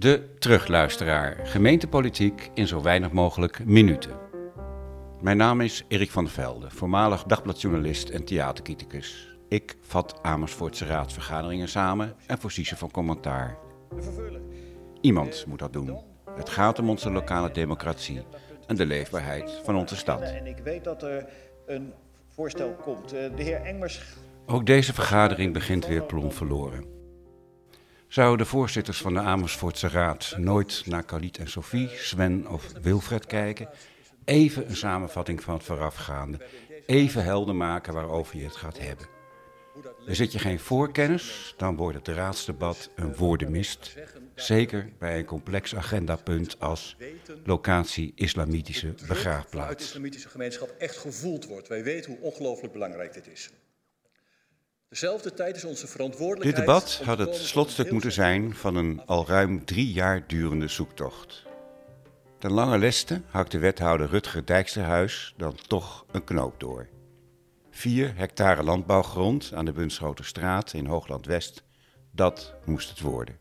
De terugluisteraar. Gemeentepolitiek in zo weinig mogelijk minuten. Mijn naam is Erik van der Velde, voormalig dagbladjournalist en theaterkriticus. Ik vat Amersfoortse raadsvergaderingen samen en voorzie ze van commentaar. Iemand moet dat doen. Het gaat om onze lokale democratie en de leefbaarheid van onze stad. En ik weet dat er een voorstel komt. Eh, De heer Engmers Ook deze vergadering begint weer plom verloren. Zouden de voorzitters van de Amersfoortse Raad nooit naar Khalid en Sophie, Sven of Wilfred kijken? Even een samenvatting van het voorafgaande. Even helder maken waarover je het gaat hebben. Bezit je geen voorkennis, dan wordt het raadsdebat een woordenmist. Zeker bij een complex agendapunt als locatie islamitische uit de begraafplaats. islamitische gemeenschap echt gevoeld wordt. Wij weten hoe ongelooflijk belangrijk dit is. Dezelfde tijd is onze Dit verantwoordelijkheid... debat om had het slotstuk moeten zijn van een al ruim drie jaar durende zoektocht. Ten lange leste hakt de wethouder Rutger Dijksterhuis dan toch een knoop door. Vier hectare landbouwgrond aan de Bunschoterstraat in Hoogland-West, dat moest het worden.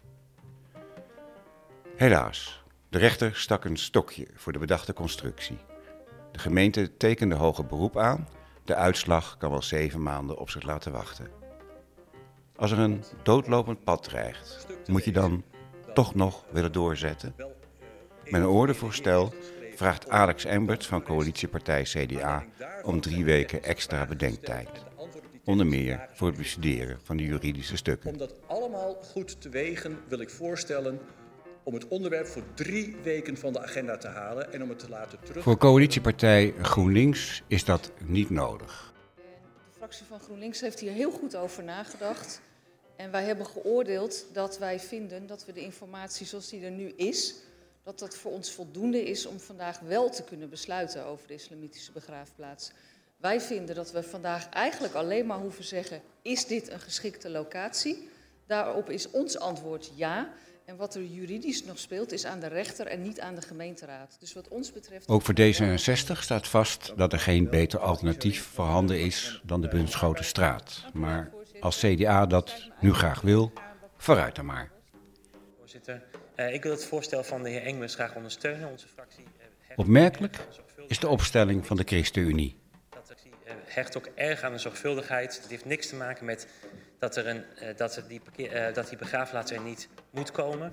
Helaas, de rechter stak een stokje voor de bedachte constructie. De gemeente tekende hoger beroep aan, de uitslag kan wel zeven maanden op zich laten wachten. Als er een doodlopend pad dreigt, moet je dan toch nog willen doorzetten? Een ordevoorstel vraagt Alex Emberts van coalitiepartij CDA om drie weken extra bedenktijd. Onder meer voor het bestuderen van de juridische stukken. Om dat allemaal goed te wegen wil ik voorstellen om het onderwerp voor drie weken van de agenda te halen en om het te laten terug... Voor coalitiepartij GroenLinks is dat niet nodig. De fractie van GroenLinks heeft hier heel goed over nagedacht. En wij hebben geoordeeld dat wij vinden dat we de informatie zoals die er nu is, dat dat voor ons voldoende is om vandaag wel te kunnen besluiten over de islamitische begraafplaats. Wij vinden dat we vandaag eigenlijk alleen maar hoeven zeggen, is dit een geschikte locatie? Daarop is ons antwoord ja. En wat er juridisch nog speelt is aan de rechter en niet aan de gemeenteraad. Dus wat ons betreft... Ook voor D66 staat vast dat er geen beter alternatief voorhanden is dan de Bunschoterstraat. Maar als CDA dat nu graag wil, vooruit dan maar. Voorzitter, Eh, ik wil het voorstel van de heer Engmers graag ondersteunen. Onze fractie eh, Opmerkelijk is de opstelling van de ChristenUnie. Dat eh, hecht ook erg aan de zorgvuldigheid. Het heeft niks te maken met dat, er een, eh, dat, er die, parkeer, eh, dat die begraafplaats er niet moet komen.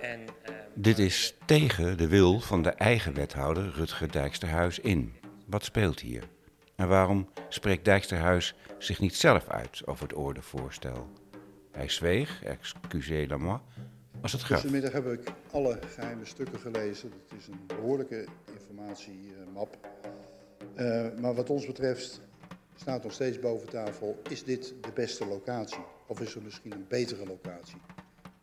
En, eh, Dit is tegen de wil van de eigen wethouder Rutger Dijksterhuis in. Wat speelt hier? En waarom spreekt Dijksterhuis zich niet zelf uit over het ordevoorstel? Hij zweeg, excusez la moi, als het gaf. Vanmiddag heb ik alle geheime stukken gelezen. Het is een behoorlijke informatiemap. Eh, maar wat ons betreft staat nog steeds boven tafel, is dit de beste locatie? Of is er misschien een betere locatie?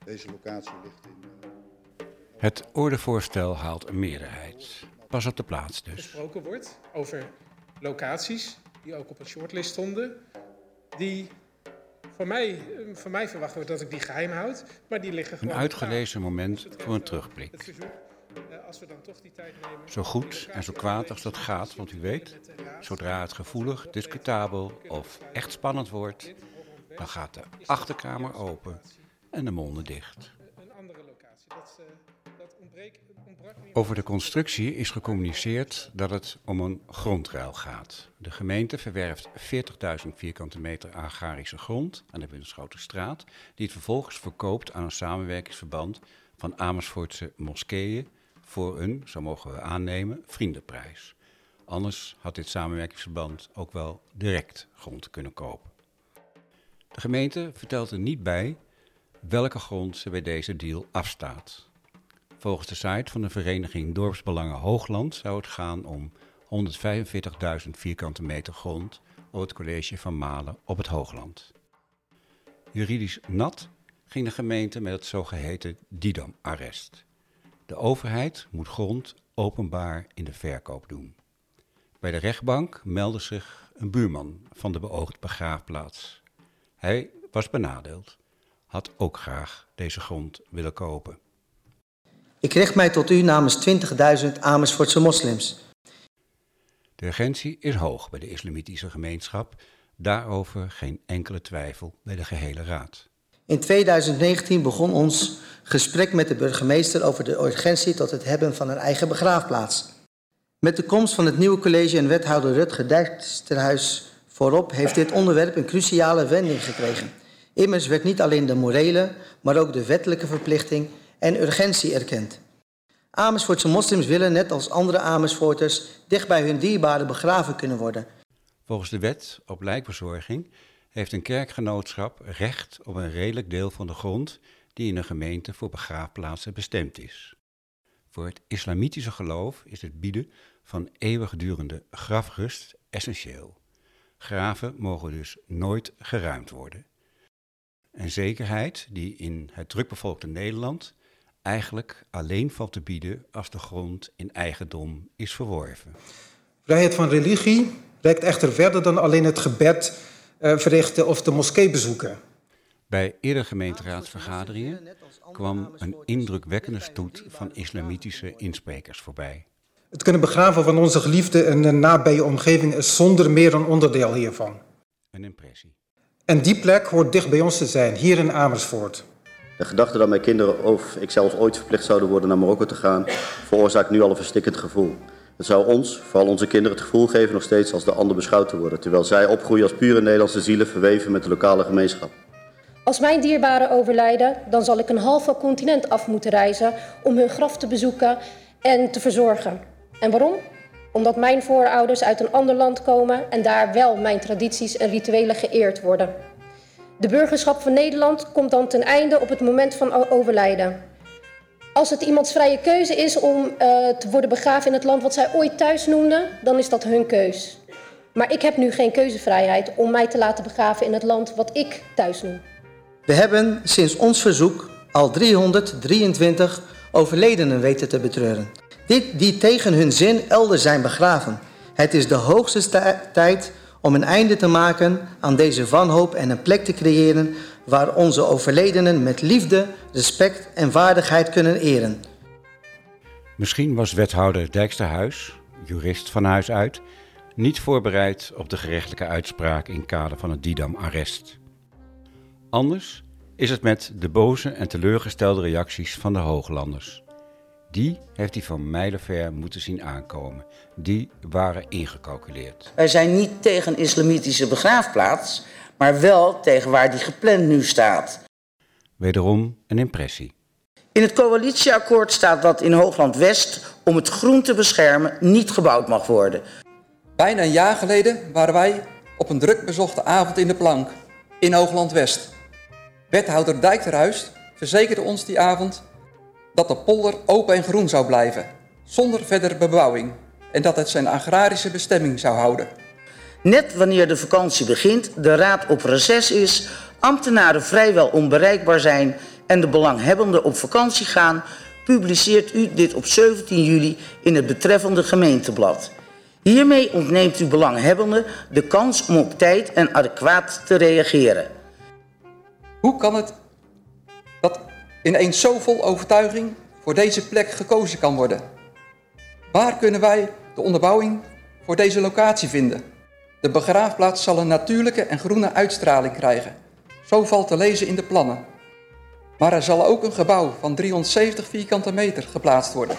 Deze locatie ligt in... eh, Het ordevoorstel haalt een meerderheid. Pas op de plaats dus. gesproken wordt over locaties die ook op het shortlist stonden. Die van mij, eh, van mij verwachten we dat ik die geheim houd, maar die liggen Een uitgelezen moment voor een eh, terugblik. Als we dan toch die tijd nemen. Zo goed en zo kwaad als dat gaat, want u weet, zodra het gevoelig, discutabel of echt spannend wordt, dan gaat de achterkamer open en de monden dicht. Eh. Over de constructie is gecommuniceerd dat het om een grondruil gaat. De gemeente verwerft 40.000 vierkante meter agrarische grond aan de Bunschoterstraat, die het vervolgens verkoopt aan een samenwerkingsverband van Amersfoortse moskeeën voor een, zo mogen we aannemen, vriendenprijs. Anders had dit samenwerkingsverband ook wel direct grond kunnen kopen. De gemeente vertelt er niet bij welke grond ze bij deze deal afstaat. Volgens de site van de vereniging Dorpsbelangen Hoogland zou het gaan om 145.000 vierkante meter grond op het college van Malen op het Hoogland. Juridisch nat ging de gemeente met het zogeheten Didam-arrest. De overheid moet grond openbaar in de verkoop doen. Bij de rechtbank meldde zich een buurman van de beoogd begraafplaats. Hij was benadeeld, had ook graag deze grond willen kopen. Ik richt mij tot u namens 20.000 Amersfoortse moslims. De urgentie is hoog bij de islamitische gemeenschap, daarover geen enkele twijfel bij de gehele raad. In 2019 begon ons gesprek met de burgemeester over de urgentie tot het hebben van een eigen begraafplaats. Met de komst van het nieuwe college en wethouder Rutger Dijksterhuis voorop heeft dit onderwerp een cruciale wending gekregen. Immers werd niet alleen de morele, maar ook de wettelijke verplichting en urgentie erkend. Amersfoortse moslims willen, net als andere Amersfoorters, dicht bij hun dierbaren begraven kunnen worden. Volgens de wet op lijkbezorging heeft een kerkgenootschap recht op een redelijk deel van de grond die in een gemeente voor begraafplaatsen bestemd is. Voor het islamitische geloof is het bieden van eeuwigdurende grafrust essentieel. Graven mogen dus nooit geruimd worden. Een zekerheid die in het drukbevolkte Nederland eigenlijk alleen valt te bieden als de grond in eigendom is verworven. Vrijheid van religie reikt echter verder dan alleen het gebed verrichten of de moskee bezoeken. Bij eerdere gemeenteraadsvergaderingen kwam een indrukwekkende stoet van islamitische insprekers voorbij. Het kunnen begraven van onze geliefden in een nabije omgeving is zonder meer een onderdeel hiervan. Een impressie. En die plek hoort dicht bij ons te zijn, hier in Amersfoort. De gedachte dat mijn kinderen of ik zelfs ooit verplicht zouden worden naar Marokko te gaan, veroorzaakt nu al een verstikkend gevoel. Het zou ons, vooral onze kinderen, het gevoel geven nog steeds als de ander beschouwd te worden, terwijl zij opgroeien als pure Nederlandse zielen verweven met de lokale gemeenschap. Als mijn dierbaren overlijden, dan zal ik een halve continent af moeten reizen om hun graf te bezoeken en te verzorgen. En waarom? Omdat mijn voorouders uit een ander land komen en daar wel mijn tradities en rituelen geëerd worden. De burgerschap van Nederland komt dan ten einde op het moment van overlijden. Als het iemands vrije keuze is om uh, te worden begraven in het land wat zij ooit thuis noemden, dan is dat hun keus. Maar ik heb nu geen keuzevrijheid om mij te laten begraven in het land wat ik thuis noem. We hebben sinds ons verzoek al 323 overledenen weten te betreuren. Dit die tegen hun zin elders zijn begraven. Het is de hoogste tijd om een einde te maken aan deze wanhoop en een plek te creëren waar onze overledenen met liefde, respect en waardigheid kunnen eren. Misschien was wethouder Dijksterhuis, jurist van huis uit, niet voorbereid op de gerechtelijke uitspraak in kader van het Didam-arrest. Anders is het met de boze en teleurgestelde reacties van de Hooglanders. Die heeft hij van mijlenver moeten zien aankomen. Die waren ingecalculeerd. Wij zijn niet tegen islamitische begraafplaats, maar wel tegen waar die gepland nu staat. Wederom een impressie. In het coalitieakkoord staat dat in Hoogland West om het groen te beschermen niet gebouwd mag worden. Bijna een jaar geleden waren wij op een druk bezochte avond in de plank in Hoogland West. Wethouder Dijkterhuis verzekerde ons die avond dat de polder open en groen zou blijven, zonder verdere bebouwing, en dat het zijn agrarische bestemming zou houden. Net wanneer de vakantie begint, de raad op reces is, ambtenaren vrijwel onbereikbaar zijn en de belanghebbenden op vakantie gaan, publiceert u dit op 17 juli in het betreffende gemeenteblad. Hiermee ontneemt u belanghebbenden de kans om op tijd en adequaat te reageren. Hoe kan het dat ineens zo vol overtuiging voor deze plek gekozen kan worden? Waar kunnen wij de onderbouwing voor deze locatie vinden? De begraafplaats zal een natuurlijke en groene uitstraling krijgen. Zo valt te lezen in de plannen. Maar er zal ook een gebouw van 370 vierkante meter geplaatst worden.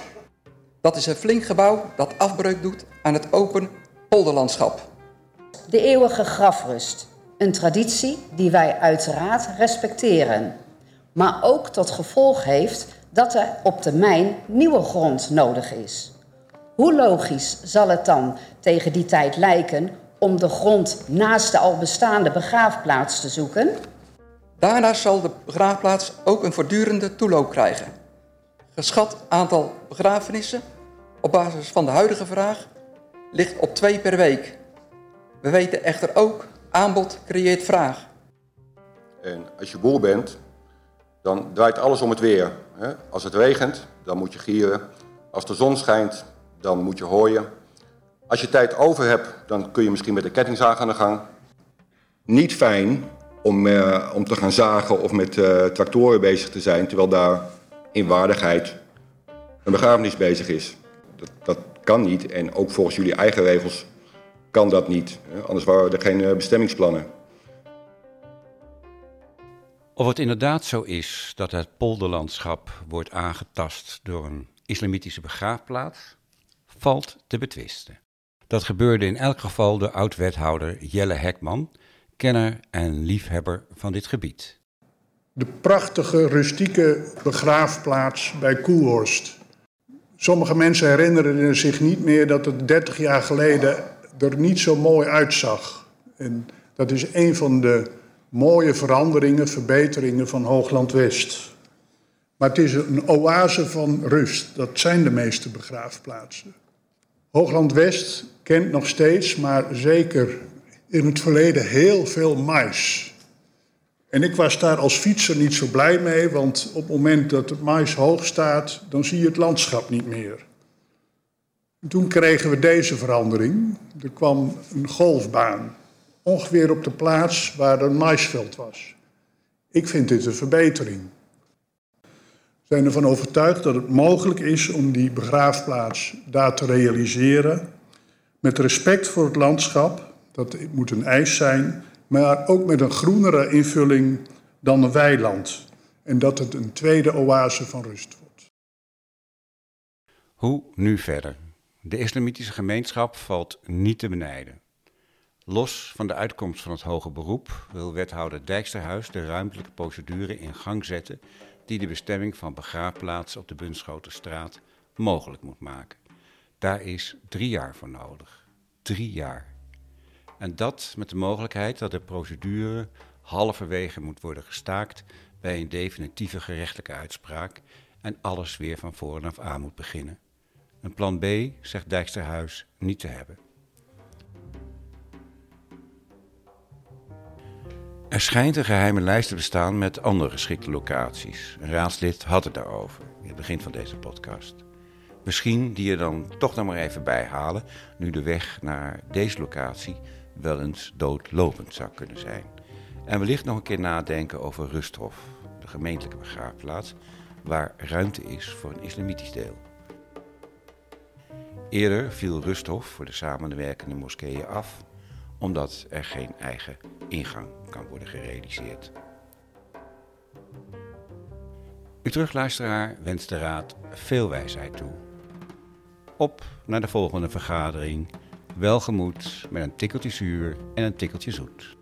Dat is een flink gebouw dat afbreuk doet aan het open polderlandschap. De eeuwige grafrust. Een traditie die wij uiteraard respecteren. Maar ook tot gevolg heeft dat er op termijn nieuwe grond nodig is. Hoe logisch zal het dan tegen die tijd lijken om de grond naast de al bestaande begraafplaats te zoeken? Daarnaast zal de begraafplaats ook een voortdurende toeloop krijgen. Geschat aantal begrafenissen op basis van de huidige vraag ligt op twee per week. We weten echter ook, aanbod creëert vraag. En als je boer bent, dan draait alles om het weer. Als het regent, dan moet je gieren. Als de zon schijnt, dan moet je hooien. Als je tijd over hebt, dan kun je misschien met de kettingzaag aan de gang. Niet fijn om, uh, om te gaan zagen of met uh, tractoren bezig te zijn, terwijl daar in waardigheid een begrafenis bezig is. Dat, dat kan niet en ook volgens jullie eigen regels kan dat niet. Anders waren er geen uh, bestemmingsplannen. Of het inderdaad zo is dat het polderlandschap wordt aangetast door een islamitische begraafplaats, valt te betwisten. Dat gebeurde in elk geval door oud-wethouder Jelle Hekman, kenner en liefhebber van dit gebied. De prachtige, rustieke begraafplaats bij Koelhorst. Sommige mensen herinneren zich niet meer dat het 30 jaar geleden er niet zo mooi uitzag. En dat is een van de mooie veranderingen, verbeteringen van Hoogland West. Maar het is een oase van rust. Dat zijn de meeste begraafplaatsen. Hoogland West kent nog steeds, maar zeker in het verleden, heel veel mais. En ik was daar als fietser niet zo blij mee, want op het moment dat het mais hoog staat, dan zie je het landschap niet meer. En toen kregen we deze verandering. Er kwam een golfbaan, ongeveer op de plaats waar een maisveld was. Ik vind dit een verbetering. We zijn ervan overtuigd dat het mogelijk is om die begraafplaats daar te realiseren. Met respect voor het landschap, dat moet een eis zijn, maar ook met een groenere invulling dan een weiland. En dat het een tweede oase van rust wordt. Hoe nu verder? De islamitische gemeenschap valt niet te benijden. Los van de uitkomst van het hoge beroep wil wethouder Dijksterhuis de ruimtelijke procedure in gang zetten die de bestemming van begraafplaatsen op de Bunschoterstraat mogelijk moet maken. Daar is drie jaar voor nodig. Drie jaar. En dat met de mogelijkheid dat de procedure halverwege moet worden gestaakt bij een definitieve gerechtelijke uitspraak en alles weer van voren af aan moet beginnen. Een plan B zegt Dijksterhuis niet te hebben. Er schijnt een geheime lijst te bestaan met andere geschikte locaties. Een raadslid had het daarover in het begin van deze podcast. Misschien die je dan toch nog maar even bijhalen, nu de weg naar deze locatie wel eens doodlopend zou kunnen zijn. En wellicht nog een keer nadenken over Rusthof, de gemeentelijke begraafplaats, waar ruimte is voor een islamitisch deel. Eerder viel Rusthof voor de samenwerkende moskeeën af, omdat er geen eigen ingang kan worden gerealiseerd. Uw terugluisteraar wenst de Raad veel wijsheid toe. Op naar de volgende vergadering. Welgemoed met een tikkeltje zuur en een tikkeltje zoet.